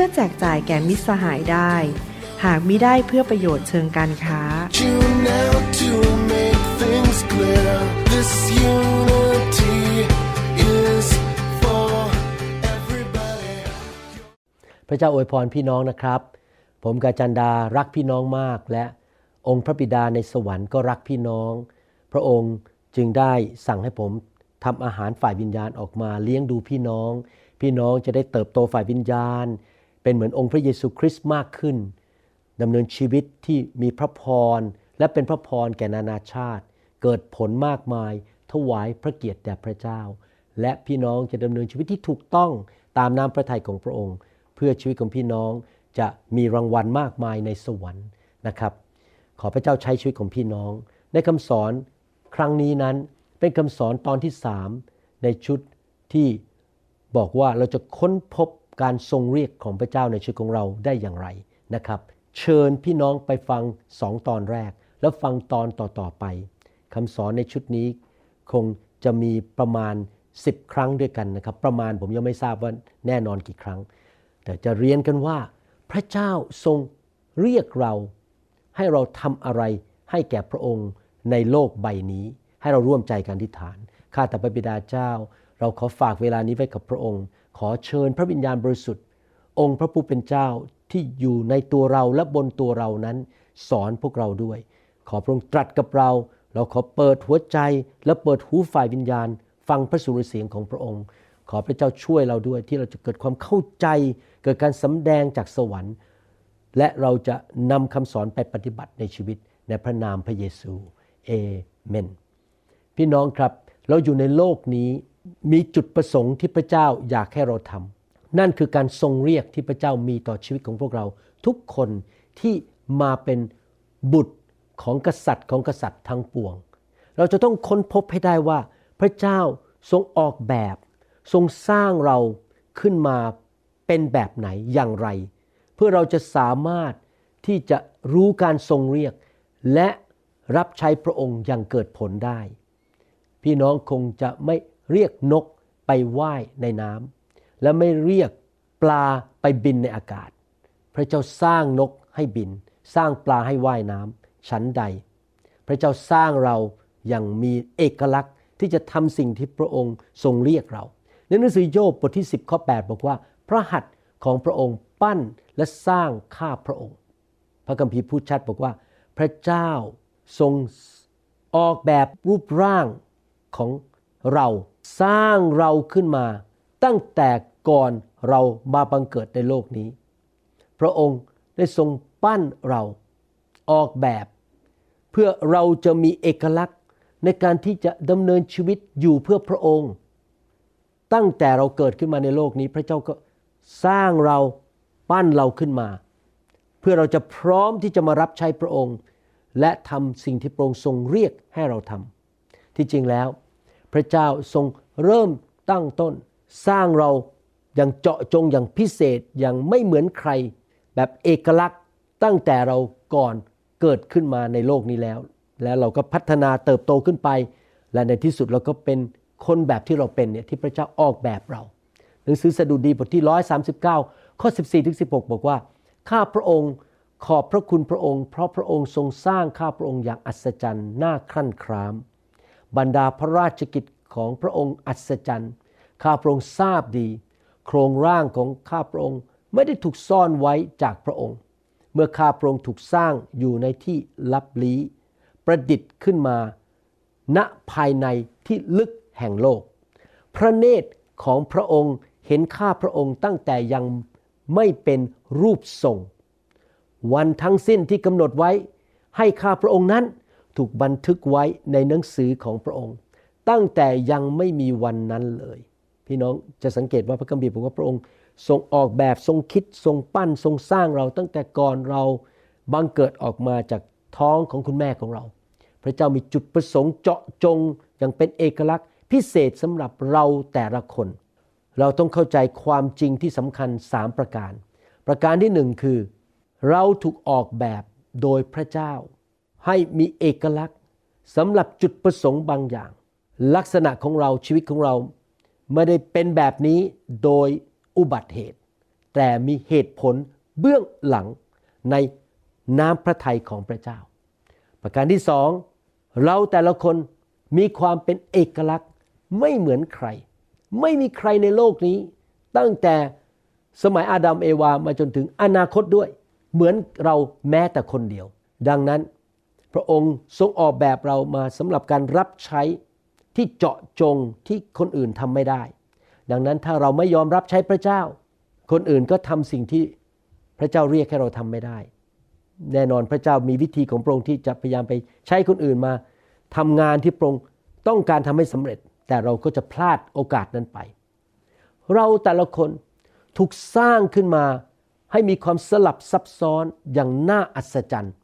พื่อแจกจ่ายแก่มิตรสหายได้ หากมิได้เพื่อประโยชน์เชิงการค้า พระเจ้าอวยพรพี่น้องนะครับ ผมกาจันดารักพี่น้องมากและองค์พระบิดาในสวรรค์ก็รักพี่น้อง พระองค์จึงได้สั่งให้ผมทำอาหารฝ่ายวิญญาณออกมาเลี้ยงดูพี่น้อง พี่น้องจะได้เติบโตฝ่ายวิญญาณ เป็นเหมือนองค์พระเยซูคริสต์มากขึ้นดำเนินชีวิตที่มีพระพร และเป็นพระพรแก่นานาชาติ เกิดผลมากมาย ถวายพระเกียรติแด่พระเจ้า และพี่น้องจะดำเนินชีวิตที่ถูกต้องตามน้ำพระทัยของพระองค์ เพื่อชีวิตของพี่น้องจะมีรางวัลมากมายในสวรรค์นะครับ ขอพระเจ้าใช้ชีวิตของพี่น้อง ในคำสอนครั้งนี้นั้นเป็นคำสอนตอนที่สามในชุดที่บอกว่าเราจะค้นพบ การทรงเรียกของพระเจ้าในชีวิตของเราได้อย่างไรนะครับ เชิญพี่น้องไปฟังสองตอนแรก แล้วฟังตอนต่อๆไปคำสอนในชุดนี้คงจะมีประมาณ 10 ครั้งด้วยกันนะครับ ประมาณผมยังไม่ทราบว่าแน่นอนกี่ครั้ง แต่จะเรียนกันว่า พระเจ้าทรงเรียกเราให้เราทำอะไรให้แก่พระองค์ในโลกใบนี้ ให้เราร่วมใจกันอธิษฐาน ข้าแต่พระบิดาเจ้า เราขอฝากเวลานี้ไว้กับพระองค์ ขอเชิญพระวิญญาณบริสุทธิ์ องค์พระผู้เป็นเจ้าที่อยู่ในตัวเราและบนตัวเรานั้น สอนพวกเราด้วย ขอพระองค์ตรัสกับเรา เราขอเปิดหัวใจและเปิดหูฝ่ายวิญญาณ ฟังพระสุรเสียงของพระองค์ ขอพระเจ้าช่วยเราด้วยที่เราจะเกิดความเข้าใจ เกิดการสำแดงจากสวรรค์ และเราจะนำคำสอนไปปฏิบัติในชีวิตในพระนามพระเยซูเอเมน พี่น้องครับ เราอยู่ในโลกนี้ มีจุดประสงค์ที่พระเจ้าอยากให้เราทำนั่นคือการทรงเรียกที่พระเจ้ามีต่อชีวิตของพวกเรา ทุกคนที่มาเป็นบุตรของกษัตริย์ของกษัตริย์ทั้งปวง เราจะต้องค้นพบให้ได้ว่า พระเจ้าทรงออกแบบ ทรงสร้างเราขึ้นมาเป็นแบบไหนอย่างไร เพื่อเราจะสามารถที่จะรู้การทรงเรียก และรับใช้พระองค์อย่างเกิดผลได้ พี่น้องคงจะไม่ เรียกนกไปไว่ายในน้ำและไม่เรียกปลาไปบินในอากาศ พระเจ้าสร้างนกให้บิน สร้างปลาให้ว่ายน้ำชั้นใด พระเจ้าสร้างเราอย่างมีเอกลักษณ์ที่จะทำสิ่งที่พระองค์ทรงเรียกเรา ในหนังสือโยบบทที่ 10ข้อ8บอกว่า พระหัตถ์ของพระองค์ปั้นและสร้างข้าพระองค์ พระคัมภีร์พูดชัดบอกว่า พระเจ้าทรงออกแบบรูปร่างของเรา สร้างเราขึ้นมา ตั้งแต่ก่อนเรามาบังเกิดในโลกนี้ พระองค์ได้ทรงปั้นเราออกแบบ เพื่อเราจะมีเอกลักษณ์ในการที่จะดำเนินชีวิตอยู่เพื่อพระองค์ ตั้งแต่เราเกิดขึ้นมาในโลกนี้ พระเจ้าก็สร้างเราปั้นเราขึ้นมา เพื่อเราจะพร้อมที่จะมารับใช้พระองค์ และทำสิ่งที่พระองค์ทรงเรียกให้เราทำที่จริงแล้ว พระเจ้าทรงเริ่มตั้งต้น สร้างเราอย่างเจาะจงอย่างพิเศษอย่างไม่เหมือนใคร แบบเอกลักษณ์ตั้งแต่เราก่อนเกิดขึ้นมาในโลกนี้แล้ว แล้วเราก็พัฒนาเติบโตขึ้นไป และในที่สุดเราก็เป็นคนแบบที่เราเป็นเนี่ยที่พระเจ้าออกแบบเรา หนังสือสดุดีบทที่ 139 ข้อ 14ถึง16 บอกว่า ข้าพระองค์ขอบพระคุณพระองค์ เพราะพระองค์ทรงสร้างข้าพระองค์อย่างอัศจรรย์น่าครั่นคราม บรรดาพระราชกิจของพระองค์อัศจรรย์ ข้าพระองค์ทราบดี โครงร่างของข้าพระองค์ไม่ได้ถูกซ่อนไว้จากพระองค์ เมื่อข้าพระองค์ถูกสร้างอยู่ในที่ลับลี้ ประดิษฐ์ขึ้นมา ณภายในที่ลึกแห่งโลก พระเนตรของพระองค์เห็นข้าพระองค์ตั้งแต่ยังไม่เป็นรูปทรง วันทั้งสิ้นที่กำหนดไว้ ให้ข้าพระองค์นั้น ถูกบันทึกไว้ในหนังสือของพระองค์ ตั้งแต่ยังไม่มีวันนั้นเลย พี่น้องจะสังเกตว่าพระคัมภีร์บอกว่าพระองค์ ทรงออกแบบทรงคิดทรงปั้นทรงสร้างเราตั้งแต่ก่อนเราบังเกิดออกมาจากท้องของคุณแม่ของเรา พระเจ้ามีจุดประสงค์เจาะจงอย่างเป็นเอกลักษณ์ พิเศษสำหรับเราแต่ละคน เราต้องเข้าใจความจริงที่สำคัญ 3 ประการ ประการที่หนึ่งคือ เราถูกออกแบบโดยพระเจ้า ให้มีเอกลักษณ์สำหรับจุดประสงค์บางอย่าง ลักษณะของเราชีวิตของเราไม่ได้เป็นแบบนี้โดยอุบัติเหตุ แต่มีเหตุผลเบื้องหลังในน้ำพระทัยของพระเจ้า ประการที่สองเราแต่ละคนมีความเป็นเอกลักษณ์ไม่เหมือนใคร ไม่มีใครในโลกนี้ ตั้งแต่สมัยอาดัมเอวามาจนถึงอนาคตด้วย เหมือนเราแม้แต่คนเดียว ดังนั้น ระองค์ทรงออกแบบเรามาสำหรับการรับใช้ที่เจาะจงที่คนอื่นทำไม่ได้ ดังนั้นถ้าเราไม่ยอมรับใช้พระเจ้า คนอื่นก็ทำสิ่งที่พระเจ้าเรียกให้เราทำไม่ได้ แน่นอนพระเจ้ามีวิธีของพระองค์ที่จะพยายามไปใช้คนอื่นมาทำงานที่พระองค์ต้องการทำให้สำเร็จ แต่เราก็จะพลาดโอกาสนั้นไป เราแต่ละคนถูกสร้างขึ้นมาให้มีความสลับซับซ้อนอย่างน่าอัศจรรย์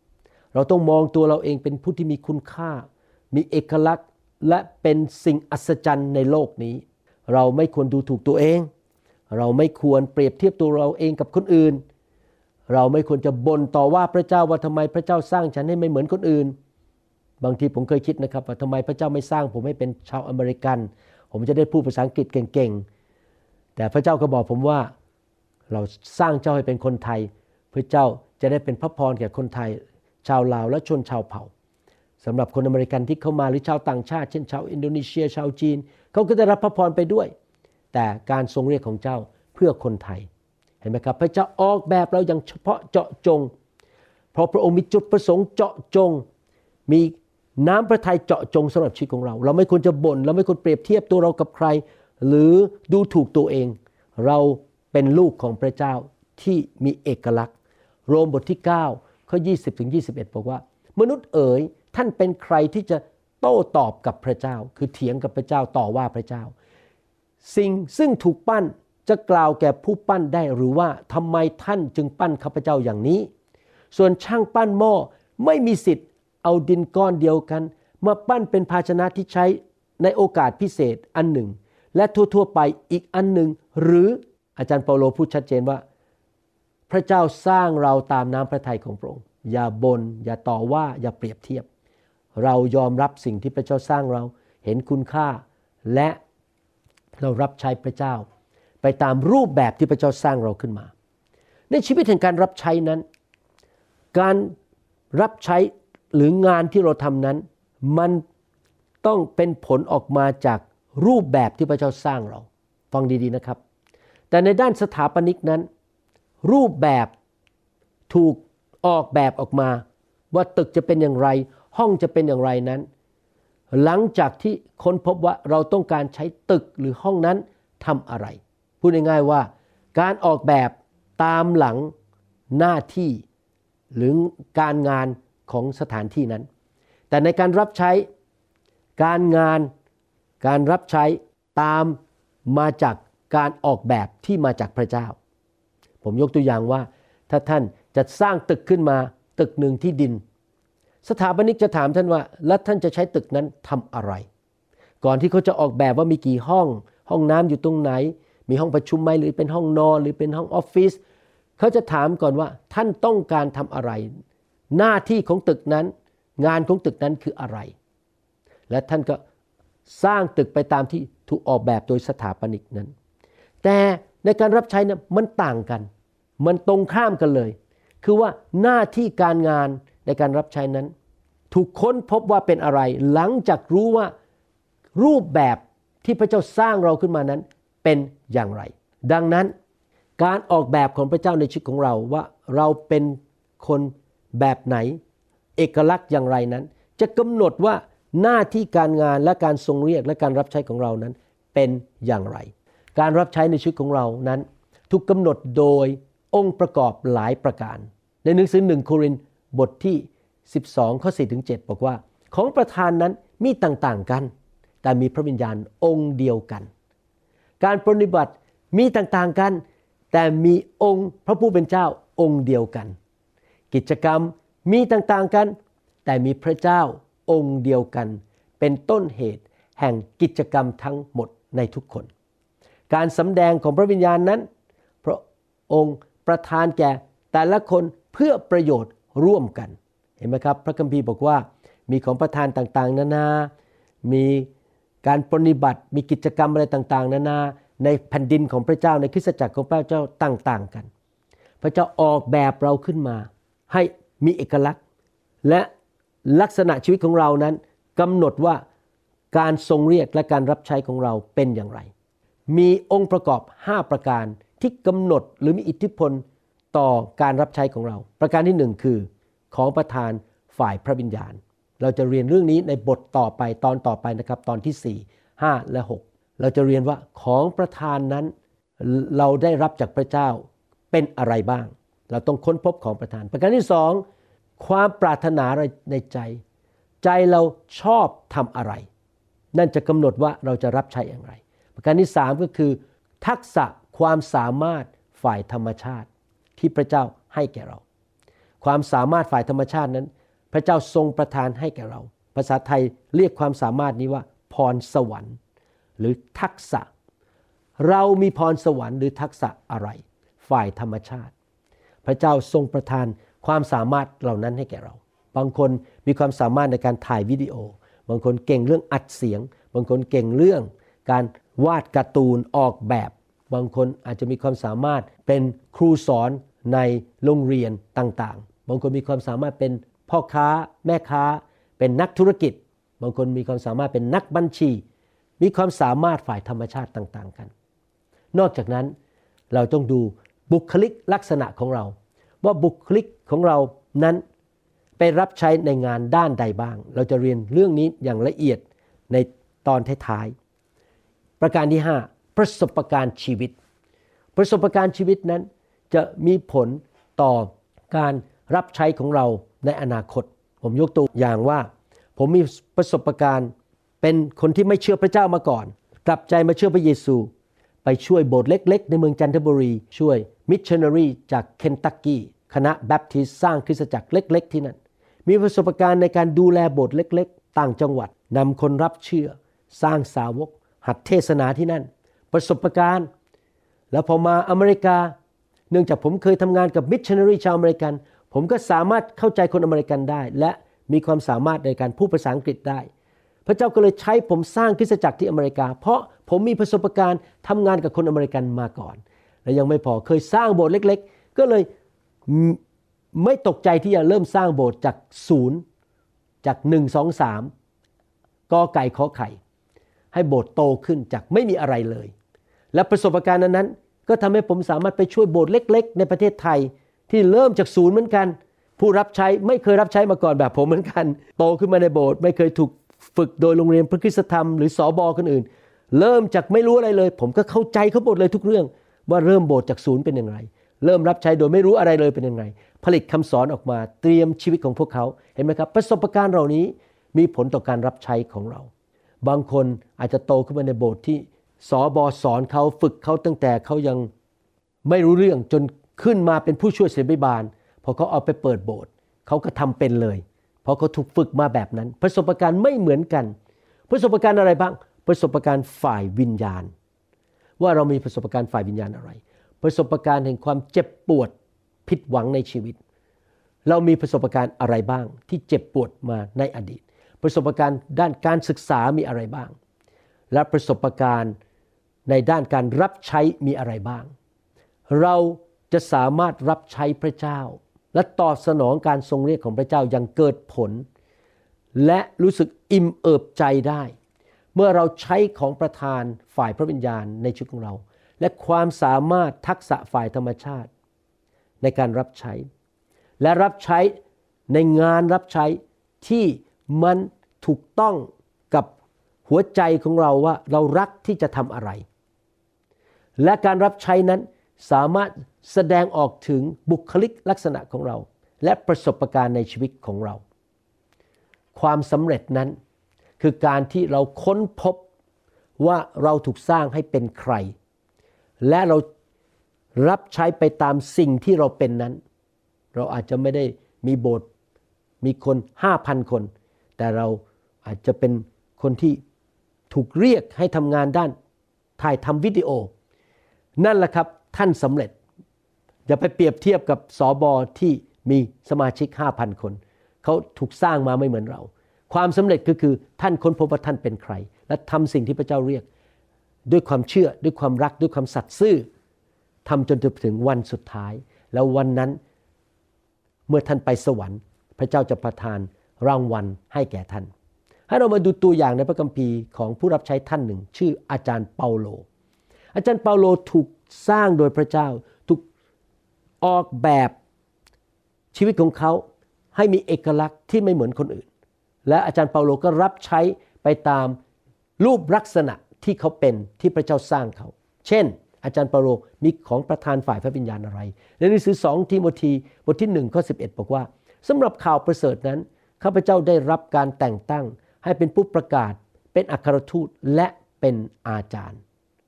เราต้องมองตัวเราเองเป็นผู้ที่มีคุณค่า มีเอกลักษณ์และเป็นสิ่งอัศจรรย์ในโลกนี้ เราไม่ควรดูถูกตัวเอง เราไม่ควรเปรียบเทียบตัวเราเองกับคนอื่น เราไม่ควรจะบ่นต่อว่าพระเจ้าว่าทำไมพระเจ้าสร้างฉันให้ไม่เหมือนคนอื่น บางทีผมเคยคิดนะครับว่าทำไมพระเจ้าไม่สร้างผมให้เป็นชาวอเมริกัน ผมจะได้พูดภาษาอังกฤษเก่งๆ แต่พระเจ้าก็บอกผมว่าเราสร้างเจ้าให้เป็นคนไทย พระเจ้าจะได้เป็นพระพรแก่คนไทย ชาวลาวและชนชาวเผ่าสำหรับคนอเมริกันที่เข้ามาหรือชาวต่างชาติ เช่นชาวอินโดนีเซีย ชาวจีน เขาก็ได้รับพระพรไปด้วย แต่การทรงเรียกของเจ้าเพื่อคนไทย เห็นไหมครับ พระเจ้าออกแบบเราอย่างเฉพาะเจาะจง เพราะพระองค์มีจุดประสงค์เจาะจง มีน้ำพระทัยเจาะจงสำหรับชีวิตของเรา เราไม่ควรจะบน่น เราไม่ควรเปรียบเทียบตัวเรากับใคร หรือดูถูกตัวเอง เราเป็นลูกของพระเจ้าที่มีเอกลักษณ์ โรมบทที่ 9 ข้อ 20ถึง21 บอกว่า มนุษย์เอ๋ยท่านเป็นใครที่จะโต้ตอบกับพระเจ้า คือเถียงกับพระเจ้าต่อว่าพระเจ้า สิ่งซึ่งถูกปั้นจะกล่าวแก่ผู้ปั้นได้หรือว่าทำไมท่านจึงปั้นข้าพเจ้าอย่างนี้ ส่วนช่างปั้นหม้อไม่มีสิทธิ์เอาดินก้อนเดียวกัน มาปั้นเป็นภาชนะที่ใช้ในโอกาสพิเศษอันหนึ่ง และทั่วๆไปอีกอันหนึ่ง หรืออาจารย์เปาโลพูดชัดเจนว่า พระเจ้าสร้างเราตามน้ำพระทัยของพระองค์ อย่าบน่นอย่าต่อว่าอย่าเปรียบเทียบ เรายอมรับสิ่งที่พระเจ้าสร้างเราเห็นคุณค่า และเรารับใช้พระเจ้า ไปตามรูปแบบที่พระเจ้าสร้างเราขึ้นมา ในชีวิตแห่งการรับใช้นั้น การรับใช้หรืองานที่เราทำนั้น มันต้องเป็นผลออกมาจากรูปแบบที่พระเจ้าสร้างเรา ฟังดีๆนะครับ แต่ในด้านสถาปนิกนั้น รูปแบบถูกออกแบบออกมา ว่าตึกจะเป็นอย่างไร ห้องจะเป็นอย่างไรนั้น หลังจากที่ค้นพบว่าเราต้องการใช้ตึกหรือห้องนั้นทำอะไร พูดง่ายๆว่า การออกแบบตามหลังหน้าที่หรือการงานของสถานที่นั้น แต่ในการรับใช้การงานการรับใช้ตามมาจากการออกแบบที่มาจากพระเจ้า ผมยกตัวอย่างว่า ถ้าท่านจะสร้างตึกขึ้นมาตึกหนึ่งที่ดิน สถาปนิกจะถามท่านว่า แล้วท่านจะใช้ตึกนั้นทำอะไร ก่อนที่เขาจะออกแบบว่ามีกี่ห้อง ห้องน้ำอยู่ตรงไหน มีห้องประชุมไหมหรือเป็นห้องนอน หรือเป็นห้องออฟฟิศเขาจะถามก่อนว่าท่านต้องการทำอะไร หน้าที่ของตึกนั้น งานของตึกนั้นคืออะไร และท่านก็สร้างตึกไปตามที่ถูกออกแบบโดยสถาปนิกนั้น แต่ในการรับใช้นี่มันต่างกัน มันตรงข้ามกันเลย คือว่าหน้าที่การงานในการรับใช้นั้น ถูกค้นพบว่าเป็นอะไร หลังจากรู้ว่ารูปแบบที่พระเจ้าสร้างเราขึ้นมานั้นเป็นอย่างไร ดังนั้นการออกแบบของพระเจ้าในชีวิตของเราว่าเราเป็นคนแบบไหน เอกลักษณ์อย่างไรนั้น จะกำหนดว่าหน้าที่การงานและการทรงเรียกและการรับใช้ของเรานั้นเป็นอย่างไร การรับใช้ในชีวิตของเรานั้น ถูกกำหนดโดย องค์ประกอบหลายประการ ในหนังสือหนึ่งโครินบทที่ 12 ข้อ4ถึง7บอกว่า ของประธานนั้นมีต่างๆกัน แต่มีพระวิญญาณองค์เดียวกัน การปฏิบัติมีต่างๆกัน แต่มีองค์พระผู้เป็นเจ้าองค์เดียวกัน กิจกรรมมีต่างๆกัน แต่มีพระเจ้าองค์เดียวกัน เป็นต้นเหตุแห่งกิจกรรมทั้งหมดในทุกคน การสำแดงของพระวิญญาณนั้น พระองค์ ประทานแก่แต่ละคนเพื่อประโยชน์ร่วมกัน เห็นไหมครับ พระคัมภีร์บอกว่ามีของประทานต่างๆ นานา มีการปฏิบัติ มีกิจกรรมอะไรต่างๆ นานา ในแผ่นดินของพระเจ้าในคริสตจักรของพระเจ้าต่างๆ กัน พระเจ้าออกแบบเราขึ้นมา ให้มีเอกลักษณ์ และลักษณะชีวิตของเรานั้นกำหนดว่าการทรงเรียกและการรับใช้ของเราเป็นอย่างไร มีองค์ประกอบ 5 ประการ ที่กำหนดหรือมีอิทธิพลต่อการรับใช้ของเรา ประการที่หนึ่งคือของประธานฝ่ายพระวิญญาณ เราจะเรียนเรื่องนี้ในบทต่อไปตอนต่อไปนะครับ ตอนที่ 4 5 และ 6 เราจะเรียนว่าของประธานนั้นเราได้รับจากพระเจ้าเป็นอะไรบ้าง เราต้องค้นพบของประธาน ประการที่สองความปรารถนาในใจ ใจเราชอบทำอะไร นั่นจะกำหนดว่าเราจะรับใช้อย่างไร ประการที่สามก็คือ ทักษะ ความสามารถฝ่ายธรรมชาติที่พระเจ้าให้แก่เรา ความสามารถฝ่ายธรรมชาตินั้น พระเจ้าทรงประทานให้แก่เรา ภาษาไทยเรียกความสามารถนี้ว่า พรสวรรค์ หรือทักษะ เรามีพรสวรรค์หรือทักษะอะไร ฝ่ายธรรมชาติ พระเจ้าทรงประทานความสามารถเหล่านั้นให้แก่เรา บางคนมีความสามารถในการถ่ายวิดีโอ บางคนเก่งเรื่องอัดเสียง บางคนเก่งเรื่องการวาดการ์ตูนออกแบบ บางคนอาจจะมีความสามารถเป็นครูสอนในโรงเรียนต่างๆ บางคนมีความสามารถเป็นพ่อค้า แม่ค้า เป็นนักธุรกิจ บางคนมีความสามารถเป็นนักบัญชี มีความสามารถฝ่ายธรรมชาติต่างๆกัน นอกจากนั้นเราต้องดูบุคลิกลักษณะของเรา ว่าบุคลิกของเรานั้นไปรับใช้ในงานด้านใดบ้าง เราจะเรียนเรื่องนี้อย่างละเอียดในตอนท้ายๆประการที่ 5 ประสบการณ์ชีวิต ประสบการณ์ชีวิตนั้นจะมีผลต่อการรับใช้ของเราในอนาคต ผมยกตัวอย่างว่า ผมมีประสบการณ์เป็นคนที่ไม่เชื่อพระเจ้ามาก่อน กลับใจมาเชื่อพระเยซู ไปช่วยโบสถ์เล็ก ๆ ในเมืองจันทบุรี ช่วยมิชชันนารีจากเคนตักกี้คณะแบปทิสสร้างคริสตจักรเล็ก ๆ ที่นั่น มีประสบการณ์ในการดูแลโบสถ์เล็ก ๆ ต่างจังหวัดนำคนรับเชื่อ สร้างสาวก หัดเทศนาที่นั่น ประสบการณ์ แล้วพอมาอเมริกา เนื่องจากผมเคยทำงานกับมิชชันนารีชาวอเมริกัน ผมก็สามารถเข้าใจคนอเมริกันได้ และมีความสามารถในการพูดภาษาอังกฤษได้ พระเจ้าก็เลยใช้ผมสร้างคริสตจักรที่อเมริกา เพราะผมมีประสบการณ์ทำงานกับคนอเมริกันมาก่อน และยังไม่พอเคยสร้างโบสถ์เล็ก ๆ ก็เลยไม่ตกใจที่จะเริ่มสร้างโบสถ์จากศูนย์จากหนึ่งสองสามกอไก่ขอไข่ ให้โบสถ์โตขึ้นจากไม่มีอะไรเลย และประสบการณ์นั้นก็ทำให้ผมสามารถไปช่วยโบสถ์เล็ก ๆ ในประเทศไทย ที่เริ่มจากศูนย์เหมือนกัน ผู้รับใช้ไม่เคยรับใช้มาก่อนแบบผมเหมือนกัน โตขึ้นมาในโบสถ์ไม่เคยถูกฝึกโดยโรงเรียนพระคุณธรรมหรือสอบอคนอื่น เริ่มจากไม่รู้อะไรเลย ผมก็เข้าใจเขาหมดเลยทุกเรื่อง ว่าเริ่มโบสถ์จากศูนย์เป็นอย่างไร เริ่มรับใช้โดยไม่รู้อะไรเลยเป็นยังไงผลิตคำสอนออกมาเตรียมชีวิตของพวกเขาเห็นไหมครับ ประสบการณ์เหล่านี้มีผลต่อการรับใช้ของเรา บางคนอาจจะโตขึ้นมาในโบสถ์ที่ สอบอสอนเขาฝึกเขาตั้งแต่เขายังไม่รู้เรื่องจนขึ้นมาเป็นผู้ช่วยศิลปิบาลพอเขาเอาไปเปิดโบสถ์เขาก็ทำเป็นเลย เพราะเขาถูกฝึกมาแบบนั้น ประสบการณ์ไม่เหมือนกัน ประสบการณ์อะไรบ้าง ประสบการณ์ฝ่ายวิญญาณ ว่าเรามีประสบการณ์ฝ่ายวิญญาณอะไร ประสบการณ์แห่งความเจ็บปวดผิดหวังในชีวิต เรามีประสบการณ์อะไรบ้าง ที่เจ็บปวดมาในอดีต ประสบการณ์ด้านการศึกษามีอะไรบ้าง และประสบการณ์ ในด้านการรับใช้มีอะไรบ้าง เราจะสามารถรับใช้พระเจ้า และตอบสนองการทรงเรียกของพระเจ้าอย่างเกิดผล และรู้สึกอิ่มเอิบใจได้ เมื่อเราใช้ของประธานฝ่ายพระวิญญาณในชีวิตของเรา และความสามารถทักษะฝ่ายธรรมชาติ ในการรับใช้ และรับใช้ในงานรับใช้ที่มันถูกต้องกับหัวใจของเราว่าเรารักที่จะทำอะไร และการรับใช้นั้นสามารถแสดงออกถึงบุคลิกลักษณะของเรา และประสบการณ์ในชีวิตของเรา ความสำเร็จนั้นคือการที่เราค้นพบว่าเราถูกสร้างให้เป็นใคร และเรารับใช้ไปตามสิ่งที่เราเป็นนั้น เราอาจจะไม่ได้มีโบสถ์มีคนห้าพันคน แต่เราอาจจะเป็นคนที่ถูกเรียกให้ทำงานด้านถ่ายทำวิดีโอ นั่นแหละครับท่านสำเร็จ อย่าไปเปรียบเทียบกับสอบอที่มีสมาชิก 5,000 คน เขาถูกสร้างมาไม่เหมือนเรา ความสำเร็จก็คือท่านค้นพบว่าท่านเป็นใคร และทำสิ่งที่พระเจ้าเรียก ด้วยความเชื่อด้วยความรักด้วยความสัตย์ซื่อทำจนถึงวันสุดท้าย แล้ววันนั้นเมื่อท่านไปสวรรค์ พระเจ้าจะประทานรางวัลให้แก่ท่าน ให้เรามาดูตัวอย่างในพระคัมภีร์ของผู้รับใช้ท่านหนึ่ง ชื่ออาจารย์เปาโล อาจารย์เปาโลถูกสร้างโดยพระเจ้า ถูกออกแบบชีวิตของเขาให้มีเอกลักษณ์ที่ไม่เหมือนคนอื่น และอาจารย์เปาโลก็รับใช้ไปตามรูปลักษณะที่เขาเป็นที่พระเจ้าสร้างเขา เช่น อาจารย์เปาโลมีของประธานฝ่ายพระวิญญาณอะไร ในหนังสือสองทิโมธีบทที่1ข้อ11 บอกว่าสำหรับข่าวประเสริฐนั้นข้าพเจ้าได้รับการแต่งตั้งให้เป็นผู้ประกาศ เป็นอัครทูตและเป็นอาจารย์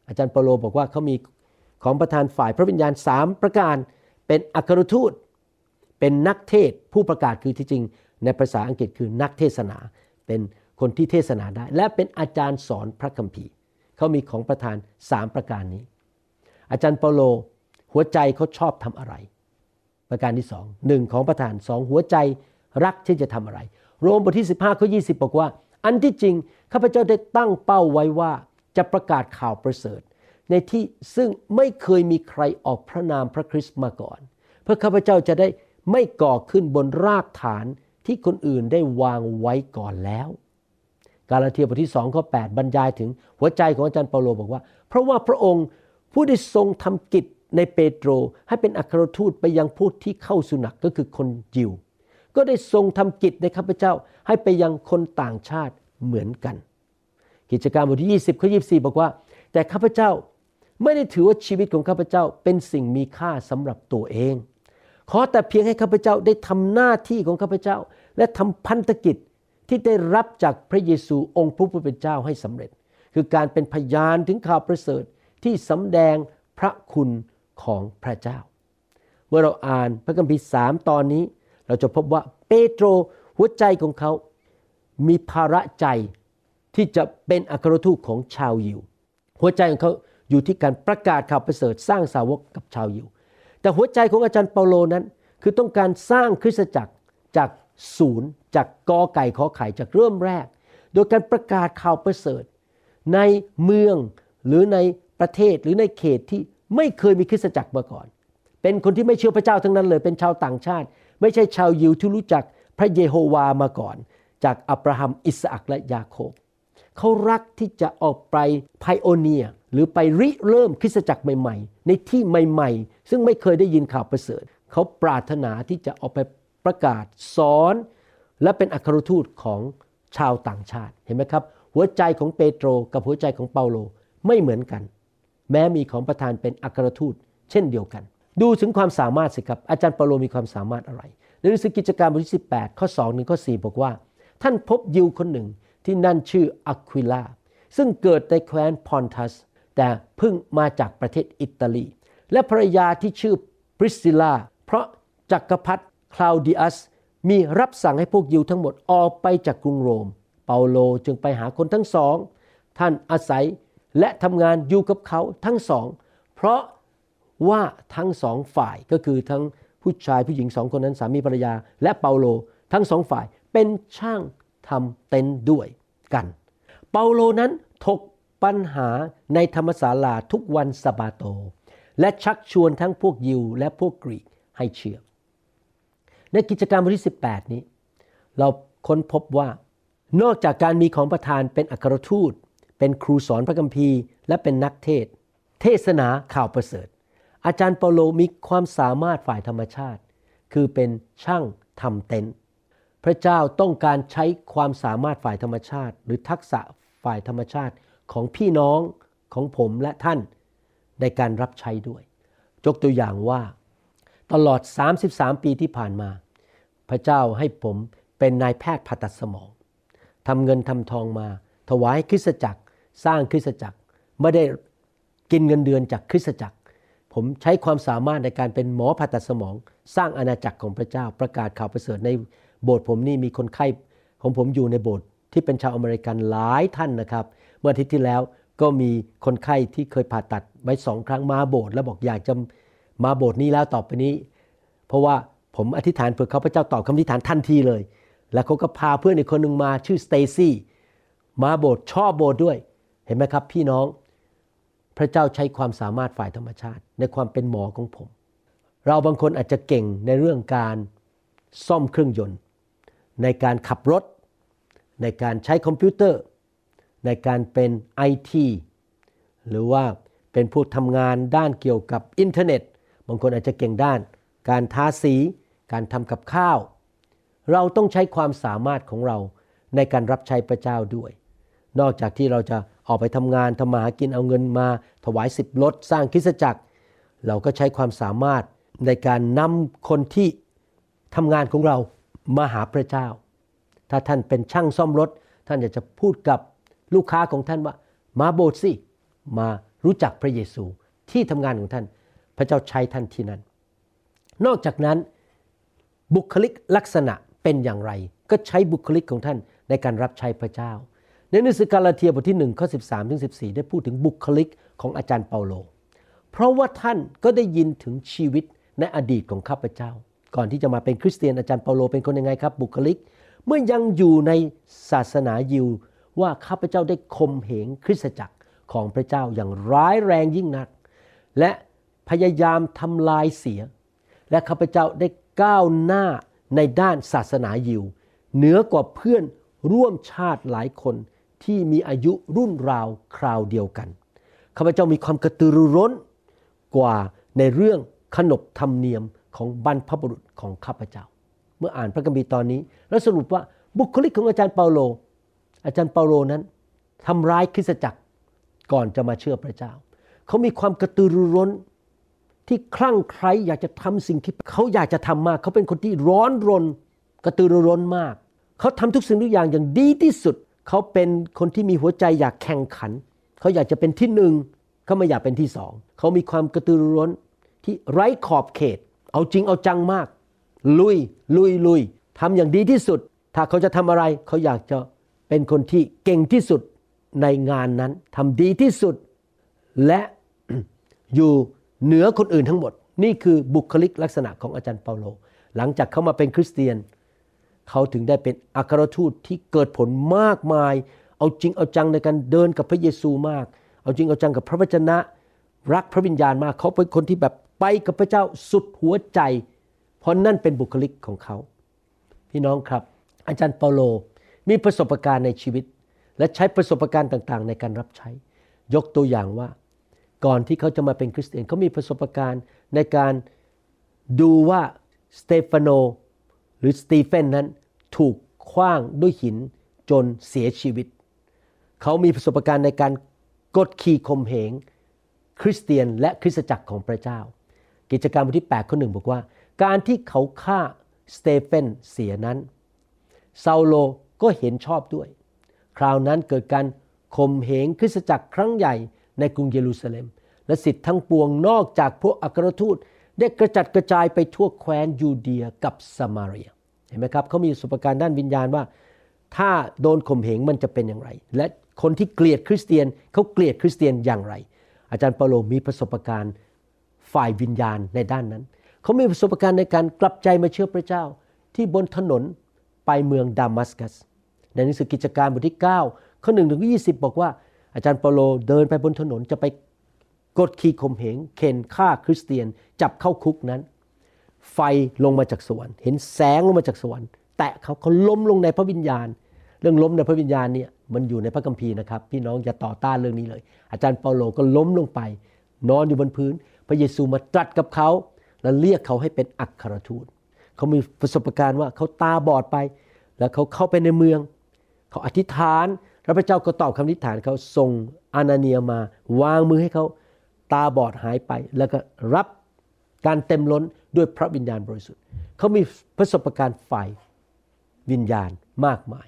อาจารย์เปโลบอกว่าเขามีของประธานฝ่ายพระวิญญาณสามประการเป็นอัครทูต เป็นนักเทศผู้ประกาศคือที่จริง ในภาษาอังกฤษคือนักเทศนา เป็นคนที่เทศนาได้ และเป็นอาจารย์สอนพระคัมภีร์เขามีของประธานสามประการนี้ อาจารย์เปโลหัวใจเขาชอบทำอะไร ประการที่สองหนึ่งของประธานสองหัวใจรักที่จะทำอะไร โรมบทที่ 15ข้อ20บอกว่า อันที่จริงข้าพเจ้าได้ตั้งเป้าไว้ว่า จะประกาศข่าวประเสริฐ ในที่ซึ่งไม่เคยมีใครออกพระนามพระคริสต์มาก่อน เพื่อข้าพเจ้าจะได้ไม่ก่อขึ้นบนรากฐานที่คนอื่นได้วางไว้ก่อนแล้ว กาลาเทียบทที่2ข้อ8บรรยายถึงหัวใจของอาจารย์เปาโลบอกว่า เพราะว่าพระองค์ผู้ได้ทรงทำกิจในเปโตร ให้เป็นอัครทูตไปยังผู้ที่เข้าสุนักก็คือคนยิว ก็ได้ทรงทำกิจในข้าพเจ้าให้ไปยังคนต่างชาติเหมือนกัน กิจการบทที่ 20ข้อ24 บอกว่า แต่ข้าพเจ้าไม่ได้ถือว่าชีวิตของข้าพเจ้าเป็นสิ่งมีค่าสำหรับตัวเอง ขอแต่เพียงให้ข้าพเจ้าได้ทำหน้าที่ของข้าพเจ้า และทำพันธกิจที่ได้รับจากพระเยซูองค์พระผู้เป็นเจ้าให้สำเร็จ คือการเป็นพยานถึงข่าวประเสริฐที่สำแดงพระคุณของพระเจ้า เมื่อเราอ่านพระคัมภีร์สามตอนนี้ เราจะพบว่าเปโตรหัวใจของเขา มีภาระใจ ที่จะเป็นอัครทูตของชาวยิว หัวใจของเขาอยู่ที่การประกาศข่าวประเสริฐสร้างสาวกกับชาวยิว แต่หัวใจของอาจารย์เปาโลนั้น คือต้องการสร้างคริสตจักรจากศูนย์ จากกอไก่ขอไข่จากเริ่มแรก โดยการประกาศข่าวประเสริฐ ในเมืองหรือในประเทศหรือในเขตที่ไม่เคยมีคริสตจักรมาก่อน เป็นคนที่ไม่เชื่อพระเจ้าทั้งนั้นเลย เป็นชาวต่างชาติ ไม่ใช่ชาวยิวที่รู้จักพระเยโฮวามาก่อน จากอับราฮัมอิสอักและยาโคบ เขารักที่จะออกไปไพโอเนียหรือไปริเริ่มคริสตจักรใหม่ๆ ในที่ใหม่ๆ ซึ่งไม่เคยได้ยินข่าวประเสริฐ เขาปรารถนาที่จะออกไปประกาศสอน และเป็นอัครทูตของชาวต่างชาติเห็นไหมครับ หัวใจของเปโตรกับหัวใจของเปาโลไม่เหมือนกัน แม้มีของประธานเป็นอัครทูต เช่นเดียวกัน ดูถึงความสามารถสิครับอาจารย์เปาโลมีความสามารถอะไรในหนังสือกิจการบทที่18ข้อ2ถึงข้อ4บอกว่า ท่านพบยิวคนหนึ่ง ที่นั่นชื่ออะควิลาซึ่งเกิดในแคว้นพอนทัส แต่เพิ่งมาจากประเทศอิตาลี และภรรยาที่ชื่อปริสซิลาเพราะจักรพรรดิคลาวดิอัสมีรับสั่งให้พวกยิวทั้งหมดออกไปจากกรุงโรม เปาโลจึงไปหาคนทั้งสอง ท่านอาศัยและทำงานอยู่กับเขาทั้งสอง เพราะว่าทั้งสองฝ่ายก็คือทั้งผู้ชายผู้หญิงสองคนนั้นสามีภรรยา และเปาโลทั้งสองฝ่ายเป็นช่าง ทำเต็นท์ด้วยกัน เปาโลนั้นถกปัญหาในธรรมศาลาทุกวันสบาโต และชักชวนทั้งพวกยิวและพวกกรีกให้เชื่อ ในกิจกรรมบทที่ 18 นี้ เราค้นพบว่านอกจากการมีของประธานเป็นอัครทูต เป็นครูสอนพระคัมภีร์ และเป็นนักเทศ เทศนาข่าวประเสริฐ อาจารย์เปาโลมีความสามารถฝ่ายธรรมชาติ คือเป็นช่างทำเต็นท์ พระเจ้าต้องการใช้ความสามารถฝ่ายธรรมชาติ หรือทักษะฝ่ายธรรมชาติของพี่น้องของผมและท่านในการรับใช้ด้วยยกตัวอย่างว่า ตลอด 33 ปีที่ผ่านมา พระเจ้าให้ผมเป็นนายแพทย์ผ่าตัดสมองทำเงินทำทองมา ถวายคริสตจักร สร้างคริสตจักรไม่ได้กินเงินเดือนจากคริสตจักร ผมใช้ความสามารถในการเป็นหมอผ่าตัดสมอง สร้างอาณาจักรของพระเจ้าประกาศข่าวประเสริฐใน โบสถ์ผมนี่มีคนไข้ของผมอยู่ในโบสถ์ที่เป็นชาวอเมริกันหลายท่านนะครับ เมื่ออาทิตย์ที่แล้วก็มีคนไข้ที่เคยผ่าตัดไว้สองครั้งมาโบสถ์แล้วบอกอยากจะมาโบสถ์นี้แล้วต่อไปนี้ เพราะว่าผมอธิษฐานเผื่อเขาพระเจ้าตอบคำอธิษฐานทันทีเลย แล้วเขาก็พาเพื่อนอีกคนหนึ่งมาชื่อสเตซี่มาโบสถ์ชอบโบสถ์ด้วย เห็นไหมครับ พี่น้อง พระเจ้าใช้ความสามารถฝ่ายธรรมชาติ ในความเป็นหมอของผม เราบางคนอาจจะเก่งในเรื่องการซ่อมเครื่องยนต์ ในการขับรถ ในการใช้คอมพิวเตอร์ ในการเป็นไอทีหรือว่าเป็นผู้ทำงานด้านเกี่ยวกับอินเทอร์เน็ต บางคนอาจจะเก่งด้าน การทาสี การทำกับข้าว เราต้องใช้ความสามารถของเราในการรับใช้พระเจ้าด้วย นอกจากที่เราจะออกไปทำงานทำมาหากินเอาเงินมา ถวายสิบรถสร้างคริสตจักร เราก็ใช้ความสามารถในการนำคนที่ทำงานของเรา มาหาพระเจ้า ถ้าท่านเป็นช่างซ่อมรถ ท่านอยากจะพูดกับลูกค้าของท่านว่า มาโบสถ์สิ มารู้จักพระเยซูที่ทำงานของท่าน พระเจ้าใช้ท่านที่นั้น นอกจากนั้นบุคลิกลักษณะเป็นอย่างไร ก็ใช้บุคลิกของท่านในการรับใช้พระเจ้า ในหนังสือกาลาเทียบทที่1ข้อ13ถึง14 ได้พูดถึงบุคลิกของอาจารย์เปาโล เพราะว่าท่านก็ได้ยินถึงชีวิตในอดีตของข้าพเจ้า ก่อนที่จะมาเป็นคริสเตียนอาจารย์เปาโลเป็นคนยังไงครับ บุคลิก เมื่อยังอยู่ในศาสนายิวว่าข้าพเจ้าได้ข่มเหงคริสตจักรของพระเจ้าอย่างร้ายแรงยิ่งนัก และพยายามทำลายเสีย และข้าพเจ้าได้ก้าวหน้าในด้านศาสนายิวเหนือกว่าเพื่อนร่วมชาติหลายคนที่มีอายุรุ่นราวคราวเดียวกันข้าพเจ้ามีความกระตือรือร้นกว่าในเรื่องขนบธรรมเนียม ของบรรพบุรุษของข้าพเจ้า เมื่ออ่านพระคัมภีร์ตอนนี้ แล้วสรุปว่าบุคลิกของอาจารย์เปาโล อาจารย์เปาโลนั้นทำร้ายคริสตจักรก่อนจะมาเชื่อพระเจ้า เขามีความกระตือรือร้นที่คลั่งไคล้อยากจะทำสิ่งที่เขาอยากจะทำมาก เขาเป็นคนที่ร้อนรน กระตือรือร้นมาก เขาทำทุกสิ่งทุกอย่างอย่างดีที่สุด เขาเป็นคนที่มีหัวใจอยากแข่งขัน เขาอยากจะเป็นที่หนึ่งเขาไม่อยากเป็นที่สอง เขามีความกระตือรือร้นที่ไร้ขอบเขต เอาจริงเอาจังมาก ลุยลุยลุยทำอย่างดีที่สุด ถ้าเขาจะทำอะไรเขาอยากจะเป็นคนที่เก่งที่สุดในงานนั้นทำดีที่สุด และอยู่เหนือคนอื่นทั้งหมด นี่คือบุคลิกลักษณะของอาจารย์เปาโล หลังจากเขามาเป็นคริสเตียน เขาถึงได้เป็นอัครทูตที่เกิดผลมากมาย เอาจริงเอาจังในการเดินกับพระเยซูมาก เอาจริงเอาจังกับพระวจนะ รักพระวิญญาณมาก เขาเป็นคนที่แบบ ไปกับพระเจ้าสุดหัวใจ เพราะนั่นเป็นบุคลิกของเขา พี่น้องครับ อาจารย์เปาโลมีประสบการณ์ในชีวิต และใช้ประสบการณ์ต่างๆ ในการรับใช้ ยกตัวอย่างว่า ก่อนที่เขาจะมาเป็นคริสเตียนเขามีประสบการณ์ในการดูว่าสเตฟานโนหรือสตีเฟนนั้นถูกคว้างด้วยหินจนเสียชีวิต เขามีประสบการณ์ในการกดขี่ข่มเหงคริสเตียนและคริสตจักรของพระเจ้า กิจการบทที่ 8 ข้อหนึ่งบอกว่า การที่เขาฆ่าสเตเฟนเสียนั้นเซาโลก็เห็นชอบด้วย คราวนั้นเกิดการข่มเหงคริสตจักรครั้งใหญ่ในกรุงเยรูซาเล็ม และศิษย์ทั้งปวงนอกจากพวกอัครทูต ได้กระจัดกระจายไปทั่วแคว้นยูเดียกับสมาเรีย เห็นไหมครับเขามีประสบการณ์ด้านวิญญาณว่า ถ้าโดนข่มเหงมันจะเป็นอย่างไร และคนที่เกลียดคริสเตียนเขาเกลียดคริสเตียนอย่างไร อาจารย์เปาโลมีประสบการณ์ ฝ่ายวิญญาณในด้านนั้น เขามีประสบการณ์ในการกลับใจมาเชื่อพระเจ้าที่บนถนนไปเมืองดามัสกัส ในหนังสือกิจการบทที่ 9 ข้อ1ถึง20บอกว่า อาจารย์เปาโลเดินไปบนถนนจะไปกดขี่ข่มเหงเข็นฆ่าคริสเตียนจับเข้าคุกนั้น ไฟลงมาจากสวรรค์เห็นแสงลงมาจากสวรรค์แตะเขาเขาล้มลงในพระวิญญาณ เรื่องล้มในพระวิญญาณเนี่ยมันอยู่ในพระคัมภีร์นะครับ พี่น้องอย่าต่อต้านเรื่องนี้เลย อาจารย์เปาโลก็ล้มลงไป นอนอยู่บนพื้น พระเยซูมาตรัสกับเขา และเรียกเขาให้เป็นอัครทูตเขามีประสบการณ์ว่าเขาตาบอดไป แล้วเขาเข้าไปในเมือง เขาอธิษฐานแล้วพระเจ้าก็ตอบคำอธิษฐานเขาส่งอานาเนียมาวางมือให้เขาตาบอดหายไป แล้วก็รับการเต็มล้นด้วยพระวิญญาณบริสุทธิ์เขามีประสบการณ์ฝ่ายวิญญาณมากมาย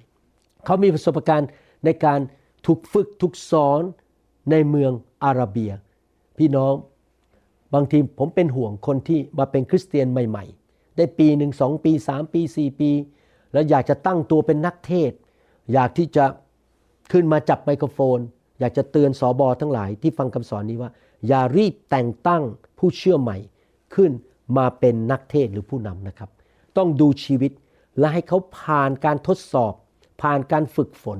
เขามีประสบการณ์ในการถูกฝึกถูกสอนในเมืองอาราเบีย พี่น้อง บางทีผมเป็นห่วงคนที่มาเป็นคริสเตียนใหม่ ๆ ได้ปีหนึ่งสองปีสามปีสี่ปี แล้วอยากจะตั้งตัวเป็นนักเทศ อยากที่จะขึ้นมาจับไมโครโฟน อยากจะเตือนสอบอทั้งหลายที่ฟังคำสอนนี้ว่า อย่ารีบแต่งตั้งผู้เชื่อใหม่ขึ้นมาเป็นนักเทศหรือผู้นำนะครับ ต้องดูชีวิตและให้เขาผ่านการทดสอบ ผ่านการฝึกฝน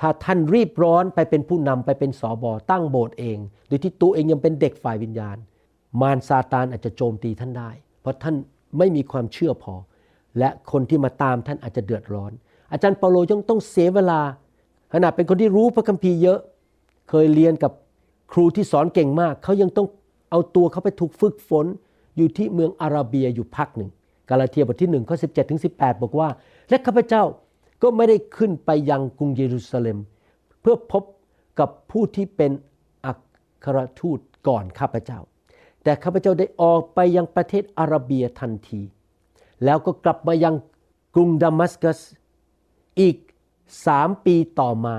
ถ้าท่านรีบร้อนไปเป็นผู้นำไปเป็นสอบอตั้งโบสถ์เอง โดยที่ตัวเองยังเป็นเด็กฝ่ายวิญญาณ มารซาตานอาจจะโจมตีท่านได้ เพราะท่านไม่มีความเชื่อพอ และคนที่มาตามท่านอาจจะเดือดร้อน อาจารย์เปาโลยังต้องเสียเวลาขนาดเป็นคนที่รู้พระคัมภีร์เยอะ เคยเรียนกับครูที่สอนเก่งมาก เขายังต้องเอาตัวเขาไปถูกฝึกฝน อยู่ที่เมืองอาราเบียอยู่พักหนึ่ง กาลาเทียบทที่1ข้อ17ถึง18 บอกว่า และข้าพเจ้าก็ไม่ได้ขึ้นไปยังกรุงเยรูซาเล็ม เพื่อพบกับผู้ที่เป็นอัครทูตก่อนข้าพเจ้า แต่ข้าพเจ้าได้ออกไปยังประเทศอาราเบียทันที แล้วก็กลับมายังกรุงดามัสกัส อีกสามปีต่อมา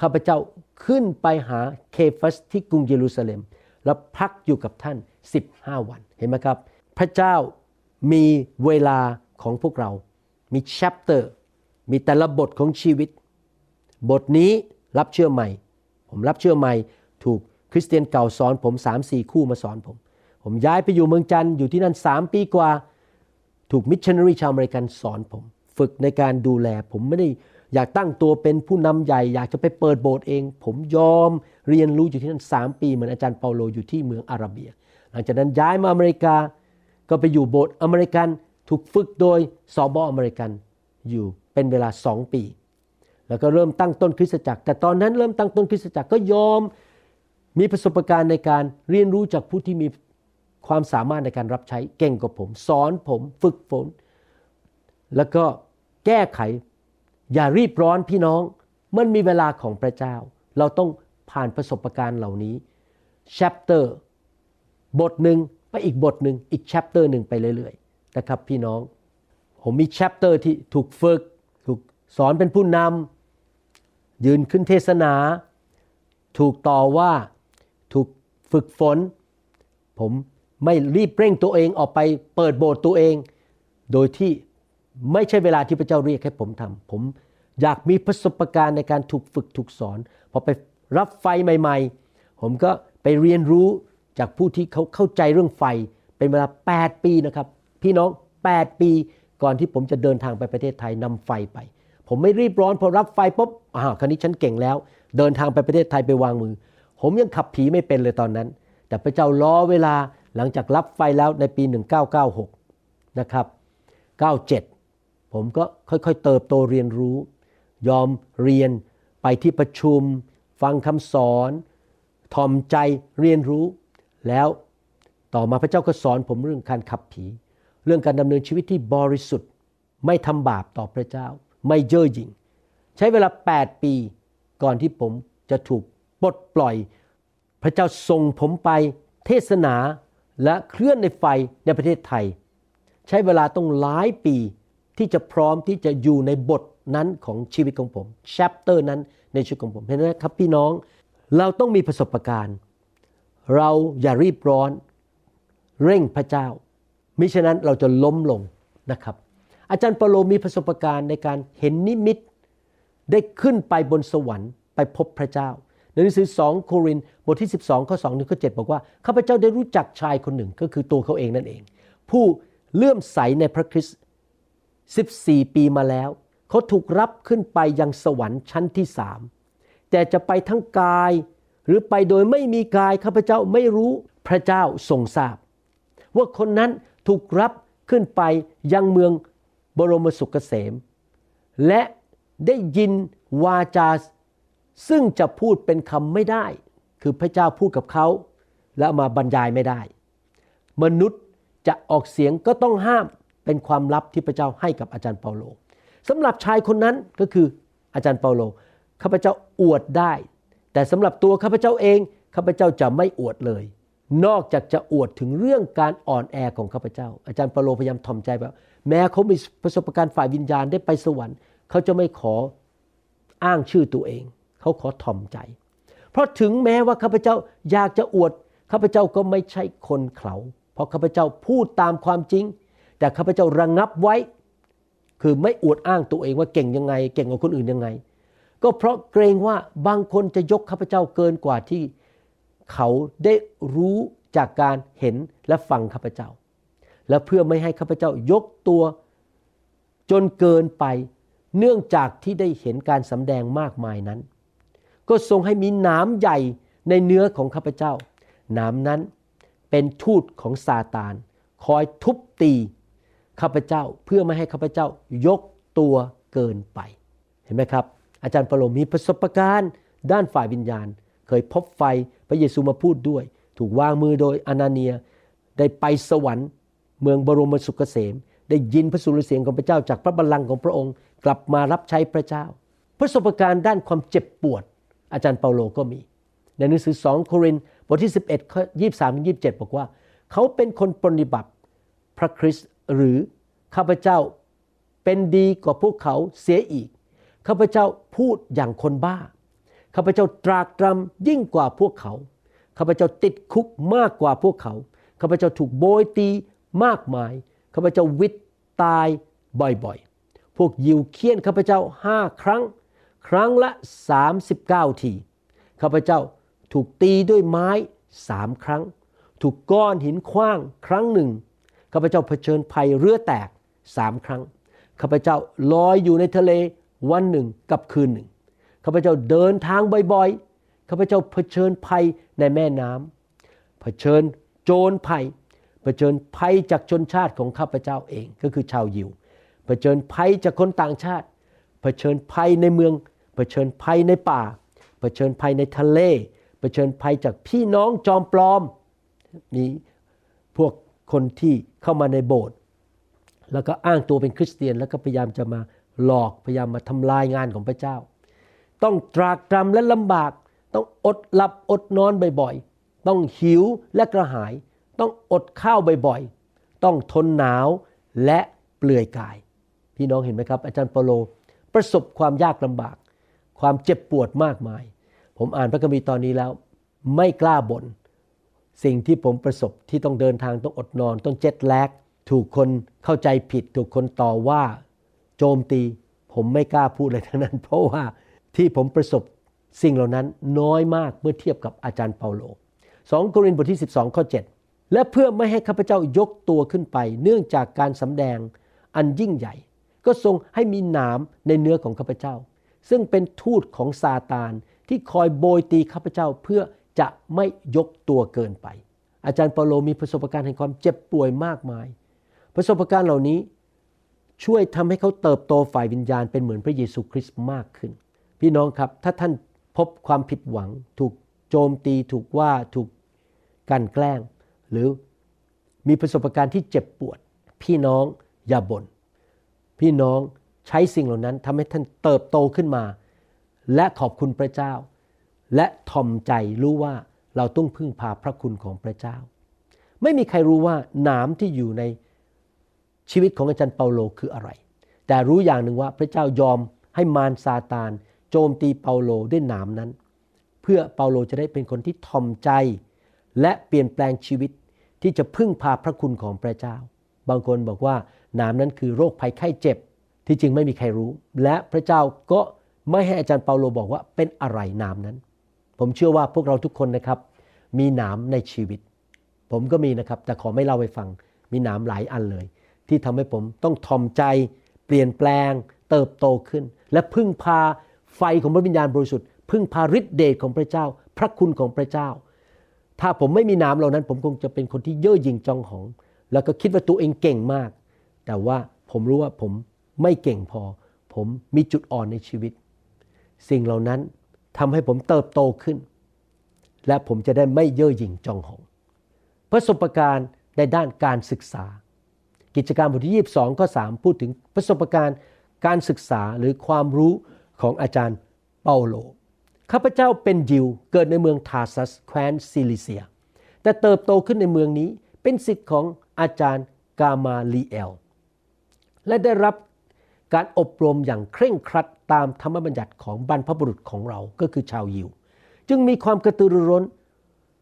ข้าพเจ้าขึ้นไปหาเคฟัสที่กรุงเยรูซาเล็ม แล้วพักอยู่กับท่าน 15 วันเห็นไหมครับ พระเจ้ามีเวลาของพวกเรา มี chapter มีแต่ละบทของชีวิต บทนี้รับเชื่อใหม่ ผมรับเชื่อใหม่ ถูกคริสเตียนเก่าสอนผม3ามสี่คู่มาสอนผม ผมย้ายไปอยู่เมืองจันทร์อยู่ที่นั่น 3 ปีกว่า ถูกมิชชันนารีชาวอเมริกันสอนผม ฝึกในการดูแล ผมไม่ได้อยากตั้งตัวเป็นผู้นำใหญ่ อยากจะไปเปิดโบสถ์เอง ผมยอมเรียนรู้อยู่ที่นั่น 3 ปี เหมือนอาจารย์เปาโลอยู่ที่เมืองอาราเบีย หลังจากนั้นย้ายมาอเมริกา ก็ไปอยู่โบสถ์อเมริกัน ถูกฝึกโดยสอบออเมริกันอยู่เป็นเวลา2ปี แล้วก็เริ่มตั้งต้นคริสตจักร แต่ตอนนั้นเริ่มตั้งต้นคริสตจักรก็ยอมมีประสบการณ์ในการเรียนรู้จากผู้ที่มี ความสามารถในการรับใช้เก่งกว่าผม สอนผมฝึกฝน แล้วก็แก้ไข อย่ารีบร้อนพี่น้อง มันมีเวลาของพระเจ้า เราต้องผ่านประสบการณ์เหล่านี้ chapter บทหนึ่งไปอีกบทหนึ่งอีก chapter หนึ่งไปเรื่อยๆนะครับพี่น้อง ผมมี chapter ที่ถูกฝึกถูกสอนเป็นผู้นำยืนขึ้นเทศนา ถูกต่อว่าถูกฝึกฝน ผม ไม่รีบเร่งตัวเองออกไปเปิดโบสถ์ตัวเอง โดยที่ไม่ใช่เวลาที่พระเจ้าเรียกให้ผมทำผมอยากมีประสบการณ์ในการถูกฝึกถูกสอนพอไปรับไฟใหม่ ๆ ผมก็ไปเรียนรู้จากผู้ที่เขาเข้าใจเรื่องไฟเป็นเวลา 8 ปีนะครับ พี่น้อง 8 ปีก่อนที่ผมจะเดินทางไปประเทศไทยนำไฟไป ผมไม่รีบร้อนพอรับไฟปุ๊บอ้าคราวนี้ฉันเก่งแล้ว เดินทางไปประเทศไทยไปวางมือ ผมยังขับผีไม่เป็นเลยตอนนั้น แต่พระเจ้ารอเวลา หลังจากรับไฟแล้วในปี 1996 นะครับ 97 ผมก็ค่อยๆ เติบโตเรียนรู้ ยอมเรียนไปที่ประชุม ฟังคำสอนทอมใจเรียนรู้ แล้วต่อมาพระเจ้าก็สอนผมเรื่องการขับผี เรื่องการดำเนินชีวิตที่บริสุทธิ์ ไม่ทำบาปต่อพระเจ้า ไม่เย่อหยิ่ง ใช้เวลา 8 ปีก่อนที่ผมจะถูกปลดปล่อย พระเจ้าส่งผมไปเทศนา และเคลื่อนในไฟในประเทศไทย ใช้เวลาต้องหลายปีที่จะพร้อมที่จะอยู่ในบทนั้นของชีวิตของผมแชปเตอร์นั้นในชีวิตของผมเห็นไหมครับพี่น้องเราต้องมีประสบการณ์ เราอย่ารีบร้อน เร่งพระเจ้ามิฉะนั้นเราจะล้มลงนะครับ อาจารย์เปโลมีประสบการณ์ในการเห็นนิมิต ได้ขึ้นไปบนสวรรค์ไปพบพระเจ้า ในหนังสือ 2 โครินธ์บทที่ 12 ข้อ2ถึงข้อ7บอกว่าข้าพเจ้าได้รู้จักชายคนหนึ่งก็คือตัวเขาเองนั่นเอง ผู้เลื่อมใสในพระคริสต์14 ปีมาแล้ว เขาถูกรับขึ้นไปยังสวรรค์ชั้นที่สามแต่จะไปทั้งกายหรือไปโดยไม่มีกายข้าพเจ้าไม่รู้พระเจ้าทรงทราบ ว่าคนนั้นถูกรับขึ้นไปยังเมืองบรมสุขเกษม และได้ยินวาจา ซึ่งจะพูดเป็นคำไม่ได้ คือพระเจ้าพูดกับเขา แล้วมาบรรยายไม่ได้ มนุษย์จะออกเสียงก็ต้องห้ามเป็นความลับที่พระเจ้าให้กับอาจารย์เปาโลสำหรับชายคนนั้นก็คืออาจารย์เปาโลข้าพเจ้าอวดได้ แต่สำหรับตัวข้าพเจ้าเองข้าพเจ้าจะไม่อวดเลย นอกจากจะอวดถึงเรื่องการอ่อนแอของข้าพเจ้า อาจารย์เปาโลพยายามถ่อมใจแบบแม้เขามีประสบการณ์ฝ่ายวิญญาณได้ไปสวรรค์เขาจะไม่ขออ้างชื่อตัวเอง เขาขอถ่อมใจ เพราะถึงแม้ว่าข้าพเจ้าอยากจะอวดข้าพเจ้าก็ไม่ใช่คนเขาเพราะข้าพเจ้าพูดตามความจริง แต่ข้าพเจ้าระงงับไว้ คือไม่อวดอ้างตัวเองว่าเก่งยังไง เก่งกว่าคนอื่นยังไง ก็เพราะเกรงว่าบางคนจะยกข้าพเจ้าเกินกว่าที่เขาได้รู้จากการเห็นและฟังข้าพเจ้า และเพื่อไม่ให้ข้าพเจ้ายกตัวจนเกินไป เนื่องจากที่ได้เห็นการสำแดงมากมายนั้น ก็ทรงให้มีหนามใหญ่ในเนื้อของข้าพเจ้า หนามนั้นเป็นทูตของซาตาน คอยทุบตีข้าพเจ้าเพื่อไม่ให้ข้าพเจ้ายกตัวเกินไป เห็นไหมครับ อาจารย์เปโลมีประสบการณ์ด้านฝ่ายวิญญาณ เคยพบไฟพระเยซูมาพูดด้วย ถูกวางมือโดยอนาเนีย ได้ไปสวรรค์ เมืองบรมสุขเกษม ได้ยินพระสุรเสียงของพระเจ้าจากพระบัลลังก์ของพระองค์ กลับมารับใช้พระเจ้า ประสบการณ์ด้านความเจ็บปวด อาจารย์เปาโลก็มี ในหนังสือ 2 โครินธ์บทที่ 11ข้อ23ถึง27 บอกว่า เขาเป็นคนปฏิบัติพระคริสต์หรือข้าพเจ้าเป็นดีกว่าพวกเขาเสียอีก ข้าพเจ้าพูดอย่างคนบ้า ข้าพเจ้าตรากตรำยิ่งกว่าพวกเขา ข้าพเจ้าติดคุกมากกว่าพวกเขา ข้าพเจ้าถูกโบยตีมากมาย ข้าพเจ้าวิตตายบ่อยๆ พวกยิวเคี่ยนข้าพเจ้าห้าครั้ง ครั้งละ 39 ที ข้าพเจ้าถูกตีด้วยไม้สามครั้ง ถูกก้อนหินคว้างครั้งหนึ่ง ข้าพเจ้าเผชิญภัยเรือแตกสามครั้ง ข้าพเจ้าลอยอยู่ในทะเลวันหนึ่งกับคืนหนึ่ง ข้าพเจ้าเดินทางบ่อยๆ ข้าพเจ้าเผชิญภัยในแม่น้ำ เผชิญโจรภัย เผชิญภัยจากชนชาติของข้าพเจ้าเองก็คือชาวยิว เผชิญภัยจากคนต่างชาติ เผชิญภัยในเมือง เผชิญภัยในป่า เผชิญภัยในทะเล เผชิญภัยจากพี่น้องจอมปลอม มีพวกคนที่เข้ามาในโบสถ์แล้วก็อ้างตัวเป็นคริสเตียน แล้วก็พยายามจะมาหลอกพยายามมาทำลายงานของพระเจ้า ต้องตรากตรำและลำบาก ต้องอดหลับอดนอนบ่อยๆ ต้องหิวและกระหาย ต้องอดข้าวบ่อยๆ ต้องทนหนาวและเปลือยกาย พี่น้องเห็นไหมครับ อาจารย์เปโล ประสบความยากลำบาก ความเจ็บปวดมากมาย ผมอ่านพระคัมภีร์ตอนนี้แล้ว ไม่กล้าบน่นสิ่งที่ผมประสบที่ต้องเดินทางต้องอดนอน ต้องเจ็ดแลกถูกคนเข้าใจผิด ถูกคนต่อว่าโจมตี ผมไม่กล้าพูดเลยทั้งนั้น เพราะว่าที่ผมประสบสิ่งเหล่านั้นน้อยมากเมื่อเทียบกับอาจารย์เปาโล 2 โครินธ์บทที่ 12 ข้อ 7 และเพื่อไม่ให้ข้าพเจ้ายกตัวขึ้นไป เนื่องจากการสำแดงอันยิ่งใหญ่ ก็ทรงให้มีหนามในเนื้อของข้าพเจ้า ซึ่งเป็นทูตของซาตานที่คอยโบยตีข้าพเจ้าเพื่อจะไม่ยกตัวเกินไป อาจารย์เปาโลมีประสบการณ์แห่งความเจ็บป่วยมากมาย ประสบการณ์เหล่านี้ช่วยทำให้เขาเติบโตฝ่ายวิญญาณเป็นเหมือนพระเยซูคริสต์มากขึ้น พี่น้องครับถ้าท่านพบความผิดหวัง ถูกโจมตีถูกว่าถูกกันแกล้ง หรือมีประสบการณ์ที่เจ็บปวด พี่น้องอย่าบน่น พี่น้องใช้สิ่งเหล่านั้นทำให้ท่านเติบโตขึ้นมา และขอบคุณพระเจ้า และทอมใจรู้ว่าเราต้องพึ่งพาพระคุณของพระเจ้า ไม่มีใครรู้ว่าหนามที่อยู่ในชีวิตของอาจารย์เปาโลคืออะไร แต่รู้อย่างหนึ่งว่าพระเจ้ายอมให้มารซาตาน โจมตีเปาโลด้วยหนามนั้น เพื่อเปาโลจะได้เป็นคนที่ทอมใจ และเปลี่ยนแปลงชีวิตที่จะพึ่งพาพระคุณของพระเจ้า บางคนบอกว่า นามนั้นคือโรคภัยไข้เจ็บ ที่จริงไม่มีใครรู้ และพระเจ้าก็ไม่ให้อาจารย์เปาโลบอกว่าเป็นอะไรนามนั้น ผมเชื่อว่าพวกเราทุกคนนะครับ มีนามในชีวิต ผมก็มีนะครับ แต่ขอไม่เล่าให้ฟัง มีนามหลายอันเลย ที่ทำให้ผมต้องทอมใจ เปลี่ยนแปลง เติบโตขึ้น และพึ่งพาไฟของพระวิญญาณบริสุทธิ์พึ่งพาฤทธิเดชของพระเจ้า พระคุณของพระเจ้า ถ้าผมไม่มีนามเหล่านั้น ผมคงจะเป็นคนที่เย่อหยิ่งจองหอง แล้วก็คิดว่าตัวเองเก่งมาก แต่ว่าผมรู้ว่าผมไม่เก่งพอ ผมมีจุดอ่อนในชีวิต สิ่งเหล่านั้นทำให้ผมเติบโตขึ้น และผมจะได้ไม่เย่อหยิ่งจองหองประสบการณ์ในด้านการศึกษา กิจการบทที่ 22 ข้อ 3 พูดถึงประสบการณ์การศึกษาหรือความรู้ของอาจารย์เปาโล ข้าพเจ้าเป็นยิวเกิดในเมืองทาซัสแคว้นซิลิเซีย แต่เติบโตขึ้นในเมืองนี้เป็นสิทธิ์ของอาจารย์กามาลีเอล และได้รับการอบรมอย่างเคร่งครัดตามธรรมบัญญัติของบรรพบุรุษของเราก็คือชาวยิว จึงมีความกระตือรือร้น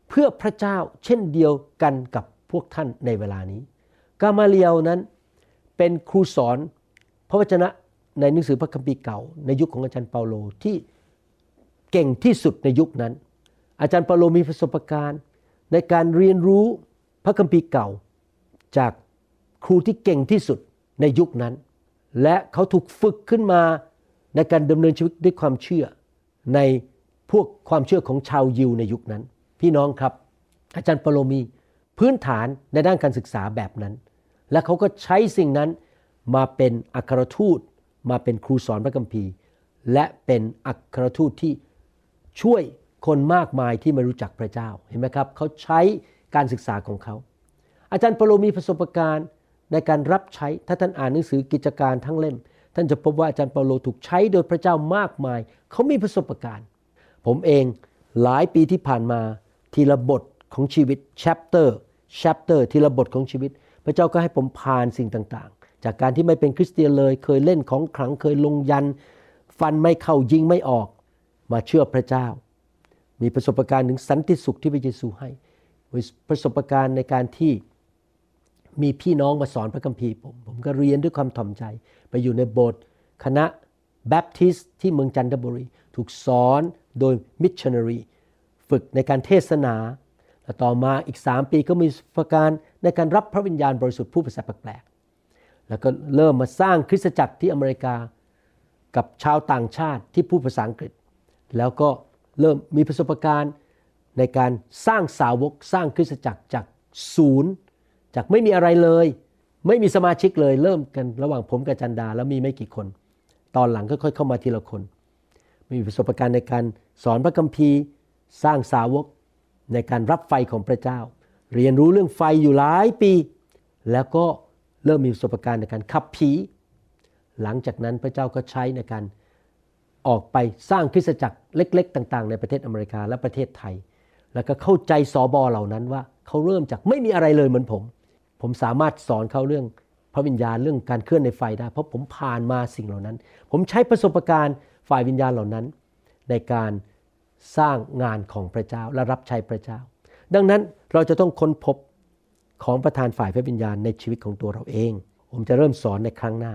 เพื่อพระเจ้าเช่นเดียวกันกับพวกท่านในเวลานี้ กามาเลียลนั้นเป็นครูสอนพระวจนะในหนังสือพระคัมภีร์เก่า ในยุคของอาจารย์เปาโลที่เก่งที่สุดในยุคนั้น อาจารย์เปาโลมีประสบการณ์ ในการเรียนรู้พระคัมภีร์เก่า จากครูที่เก่งที่สุด ในยุคนั้น และเขาถูกฝึกขึ้นมาในการดำเนินชีวิตด้วยความเชื่อ ในพวกความเชื่อของชาวยิวในยุคนั้น พี่น้องครับ อาจารย์เปโลมีพื้นฐานในด้านการศึกษาแบบนั้น และเขาก็ใช้สิ่งนั้นมาเป็นอัครทูต มาเป็นครูสอนพระคัมภีร์ และเป็นอัครทูตที่ช่วยคนมากมายที่ไม่รู้จักพระเจ้าเห็นไหมครับเขาใช้การศึกษาของเขา อาจารย์เปโลมีประสบการณ์ ในการรับใช้ ถ้าท่านอ่านหนังสือกิจการทั้งเล่ม ท่านจะพบว่าอาจารย์เปาโลถูกใช้โดยพระเจ้ามากมาย เขามีประสบการณ์ ผมเองหลายปีที่ผ่านมาทีละบทของชีวิต chapter chapter ทีละบทของชีวิต พระเจ้าก็ให้ผมผ่านสิ่งต่างๆ จากการที่ไม่เป็นคริสเตียนเลยเคยเล่นของขลังเคยลงยัน ฟันไม่เข้ายิงไม่ออก มาเชื่อพระเจ้า มีประสบการณ์ถึงสันติสุขที่พระเยซูให้ประสบการณ์ในการที่ มีพี่น้องมาสอนพระคัมภีร์ผมผมก็เรียนด้วยความถ่อมใจ ไปอยู่ในโบสถ์คณะแบปทิสต์ที่เมืองจันทบุรี ถูกสอนโดยมิชชันนารีฝึกในการเทศนาและต่อมาอีก 3 ปีก็มีประการในการรับพระวิญญาณบริสุทธิ์ผู้ภาษาแปลกๆแล้วก็เริ่มมาสร้างคริสตจักรที่อเมริกากับชาวต่างชาติที่พูดภาษาอังกฤษ แล้วก็เริ่มมีประสบการณ์ในการสร้างสาวกสร้างคริสตจักรจากศูนย์ จากไม่มีอะไรเลย ไม่มีสมาชิกเลย เริ่มกันระหว่างผมกับจันดาแล้วมีไม่กี่คน ตอนหลังก็ค่อยเข้ามาทีละคน มีประสบการณ์ในการสอนพระคัมภีร์ สร้างสาวกในการรับไฟของพระเจ้า เรียนรู้เรื่องไฟอยู่หลายปี แล้วก็เริ่มมีประสบการณ์ในการขับผี หลังจากนั้นพระเจ้าก็ใช้ในการออกไปสร้างคริสตจักรเล็ก ๆ ต่าง ๆ ในประเทศอเมริกาและประเทศไทย แล้วก็เข้าใจสอบอเหล่านั้นว่าเขาเริ่มจากไม่มีอะไรเลยเหมือนผม ผมสามารถสอนเขาเรื่องพระวิญญาณเรื่องการเคลื่อนในไฟได้ เพราะผมผ่านมาสิ่งเหล่านั้น ผมใช้ประสบการณ์ฝ่ายวิญญาณเหล่านั้น ในการสร้างงานของพระเจ้าและรับใช้พระเจ้า ดังนั้นเราจะต้องค้นพบของประธานฝ่ายพระวิญญาณในชีวิตของตัวเราเอง ผมจะเริ่มสอนในครั้งหน้า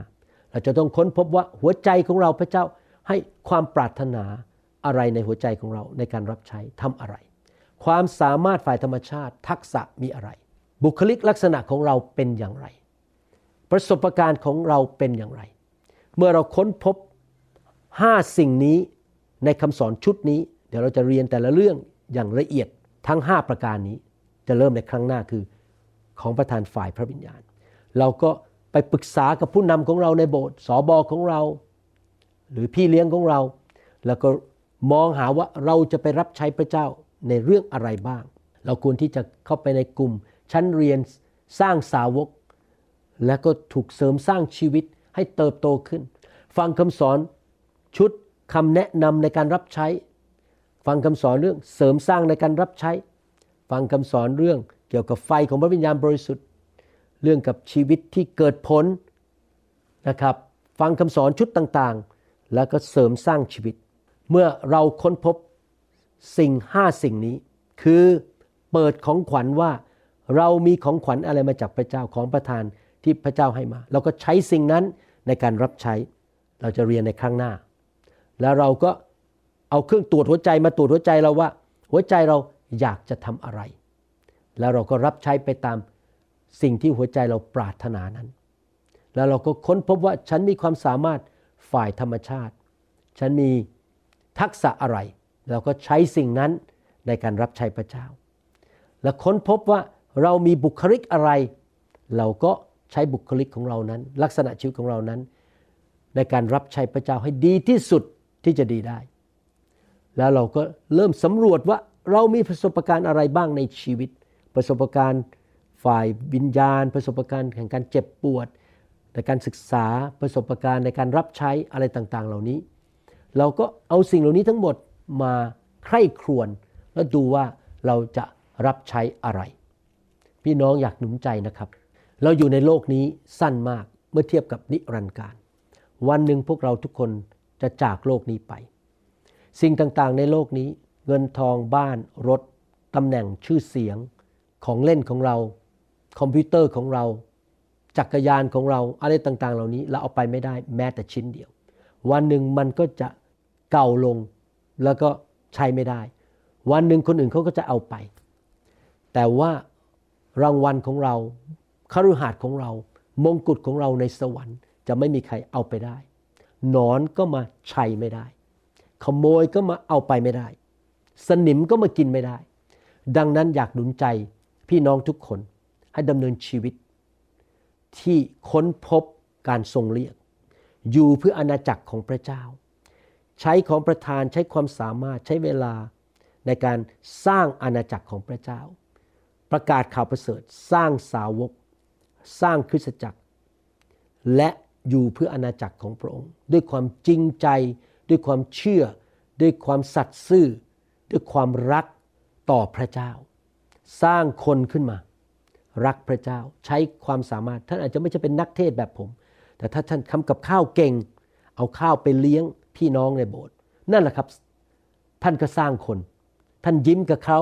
เราจะต้องค้นพบว่าหัวใจของเราพระเจ้าให้ความปรารถนาอะไรในหัวใจของเราในการรับใช้ทำอะไร ความสามารถฝ่ายธรรมชาติทักษะมีอะไร บุคลิกลักษณะของเราเป็นอย่างไร ประสบการณ์ของเราเป็นอย่างไร เมื่อเราค้นพบ 5 สิ่งนี้ในคำสอนชุดนี้ เดี๋ยวเราจะเรียนแต่ละเรื่องอย่างละเอียดทั้ง 5 ประการนี้ จะเริ่มในครั้งหน้าคือของประธานฝ่ายพระวิญญาณ เราก็ไปปรึกษากับผู้นำของเราในโบสถ์สอบอของเรา หรือพี่เลี้ยงของเรา แล้วก็มองหาว่าเราจะไปรับใช้พระเจ้าในเรื่องอะไรบ้าง เราควรที่จะเข้าไปในกลุ่ม ชั้นเรียนสร้างสาวก และก็ถูกเสริมสร้างชีวิตให้เติบโตขึ้น ฟังคำสอนชุดคำแนะนำในการรับใช้ ฟังคำสอนเรื่องเสริมสร้างในการรับใช้ ฟังคำสอนเรื่องเกี่ยวกับไฟของพระวิญญาณบริสุทธิ์ เรื่องกับชีวิตที่เกิดผลนะครับ ฟังคำสอนชุดต่างๆ แล้วก็เสริมสร้างชีวิต เมื่อเราค้นพบสิ่งห้าสิ่งนี้ คือเปิดของขวัญว่า เรามีของขวัญอะไรมาจากพระเจ้าของประทานที่พระเจ้าให้มา เราก็ใช้สิ่งนั้นในการรับใช้ เราจะเรียนในครั้งหน้า แล้วเราก็เอาเครื่องตรวจหัวใจมาตรวจหัวใจเราว่า หัวใจเราอยากจะทำอะไร แล้วเราก็รับใช้ไปตามสิ่งที่หัวใจเราปรารถนานั้น แล้วเราก็ค้นพบว่าฉันมีความสามารถฝ่ายธรรมชาติ ฉันมีทักษะอะไร เราก็ใช้สิ่งนั้นในการรับใช้พระเจ้า และค้นพบว่า เรามีบุคลิกอะไร เราก็ใช้บุคลิกของเรานั้น ลักษณะชีวิตของเรานั้น ในการรับใช้พระเจ้าให้ดีที่สุดที่จะดีได้ แล้วเราก็เริ่มสำรวจว่าเรามีประสบการณ์อะไรบ้างในชีวิต ประสบการณ์ฝ่ายวิญญาณ ประสบการณ์แห่งการเจ็บปวดในการศึกษาประสบการณ์ในการรับใช้อะไรต่างๆ เหล่านี้ เราก็เอาสิ่งเหล่านี้ทั้งหมดมาใคร่ครวญแล้วดูว่าเราจะรับใช้อะไร พี่น้องอยากหนุนใจนะครับ เราอยู่ในโลกนี้สั้นมากเมื่อเทียบกับนิรันดร์การ วันหนึ่งพวกเราทุกคนจะจากโลกนี้ไป สิ่งต่างๆในโลกนี้ เงินทองบ้านรถตำแหน่งชื่อเสียง ของเล่นของเรา คอมพิวเตอร์ของเรา จักรยานของเราอะไรต่างๆ เหล่านี้เราเอาไปไม่ได้แม้แต่ชิ้นเดียว วันหนึ่งมันก็จะเก่าลงแล้วก็ใช้ไม่ได้ วันหนึ่งคนอื่นเขาก็จะเอาไป แต่ว่า รางวัลของเราคฤหาสน์ของเรา มงกุฎของเราในสวรรค์ จะไม่มีใครเอาไปได้ หนอนก็มาใช้ไม่ได้ ขโมยก็มาเอาไปไม่ได้ สนิมก็มากินไม่ได้ ดังนั้นอยากหนุนใจพี่น้องทุกคนให้ดำเนินชีวิต ที่ค้นพบการทรงเรียก อยู่เพื่ออาณาจักรของพระเจ้า ใช้ของประทานใช้ความสามารถใช้เวลาในการสร้างอาณาจักรของพระเจ้า ประกาศข่าวประเสริฐ สร้างสาวก สร้างคริสตจักร และอยู่เพื่ออาณาจักรของพระองค์ ด้วยความจริงใจ ด้วยความเชื่อ ด้วยความสัตย์ซื่อ ด้วยความรักต่อพระเจ้า สร้างคนขึ้นมา รักพระเจ้าใช้ความสามารถ ท่านอาจจะไม่ใช่เป็นนักเทศแบบผม แต่ถ้าท่านทำกับข้าวเก่ง เอาข้าวไปเลี้ยงพี่น้องในโบสถ์นั่นแหละครับ ท่านก็สร้างคน ท่านยิ้มกับเขา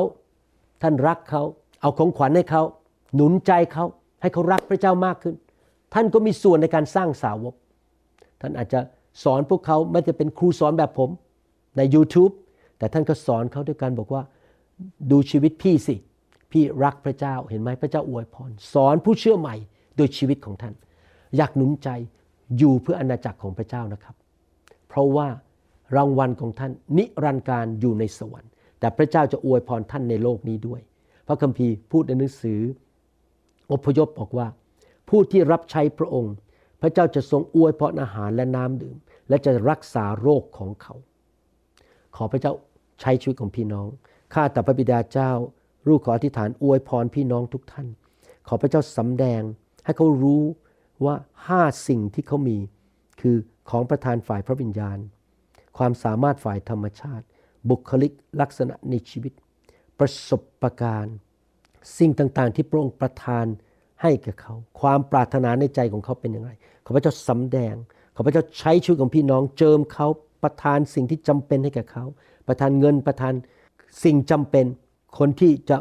ท่านรักเขา เอาของขวัญให้เขาหนุนใจเขาให้เขารักพระเจ้ามากขึ้น ท่านก็มีส่วนในการสร้างสาวก ท่านอาจจะสอนพวกเขาไม่จะเป็นครูสอนแบบผมใน YouTube แต่ท่านก็สอนเขาด้วยการบอกว่าดูชีวิตพี่สิ พี่รักพระเจ้าเห็นไหมพระเจ้าอวยพร สอนผู้เชื่อใหม่โดยชีวิตของท่าน อยากหนุนใจอยู่เพื่ออณาจักรของพระเจ้านะครับ เพราะว่ารางวัลของท่านนิรันดร์การอยู่ในสวรรค์ แต่พระเจ้าจะอวยพรท่านในโลกนี้ด้วย พระคัมภีร์พูดในหนังสือ อพยพบอกว่า ผู้ที่รับใช้พระองค์ พระเจ้าจะทรงอวยพรอาหารและน้ำดื่ม และจะรักษาโรคของเขา ขอพระเจ้าใช้ชีวิตของพี่น้องข้าแต่พระบิดาเจ้า ลูกขออธิษฐานอวยพรพี่น้องทุกท่าน ขอพระเจ้าสำแดงให้เขารู้ว่าห้าสิ่งที่เขามี คือของประทานฝ่ายพระวิญญาณ ความสามารถฝ่ายธรรมชาติ บุคลิกลักษณะในชีวิต ประสบการณ์ สิ่งต่างๆ ที่พระองค์ประทานให้แก่เขา ความปรารถนาในใจของเขาเป็นอยังไงขอพระเจ้าสำแดงขอพระเจ้าใช้ชีวิตของพี่น้องเจิมเขาประทานสิ่งที่จำเป็นให้แก่เขา ประทานเงินประทานสิ่งจำเป็น คนที่จะ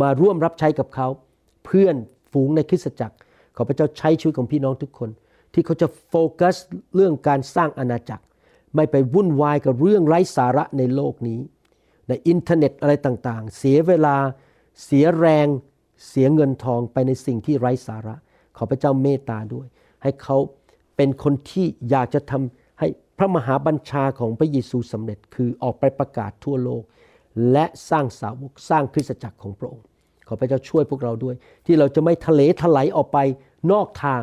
มาร่วมรับใช้กับเขา เพื่อนฝูงในคริสตจักรขอพระเจ้าใช้ชีวิตของพี่น้องทุกคน ที่เขาจะโฟกัสเรื่องการสร้างอาณาจักร ไม่ไปวุ่นวายกับเรื่องไร้สาระในโลกนี้ ในอินเทอร์เน็ตอะไรต่างๆ เสียเวลาเสียแรงเสียเงินทองไปในสิ่งที่ไร้สาระ ขอพระเจ้าเมตตาด้วย ให้เขาเป็นคนที่อยากจะทำให้พระมหาบัญชาของพระเยซูสำเร็จคือออกไปประกาศทั่วโลก และสร้างสาวกสร้างคริสตจักรของพระองค์ ขอพระเจ้าช่วยพวกเราด้วย ที่เราจะไม่ทะเลถลายออกไปนอกทาง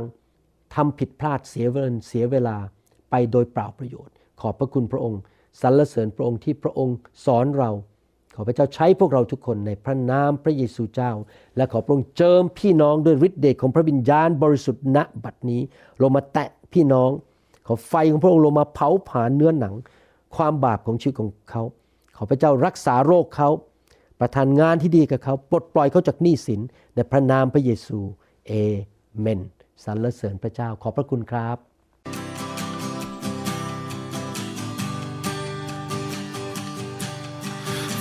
ทำผิดพลาดเสียเงินเสียเวลาไปโดยเปล่าประโยชน์ ขอบพระคุณพระองค์ สรรเสริญพระองค์ที่พระองค์สอนเรา ขอพระเจ้าใช้พวกเราทุกคนในพระนามพระเยซูเจ้า และขอพระองค์เจิมพี่น้องด้วยฤทธิ์เดชของพระวิญญาณบริสุทธิ์ณบัดนี้ลงมาแตะพี่น้อง ขอไฟของพระองค์ลงมาเผาผลาญเนื้อหนัง ความบาปของชีวิตของเขา ขอพระเจ้ารักษาโรคเขา ประทานงานที่ดีกับเขาปลดปล่อยเขาจากหนี้สินในพระนามพระเยซูเอเมนสรรเสริญพระเจ้าขอบพระคุณครับ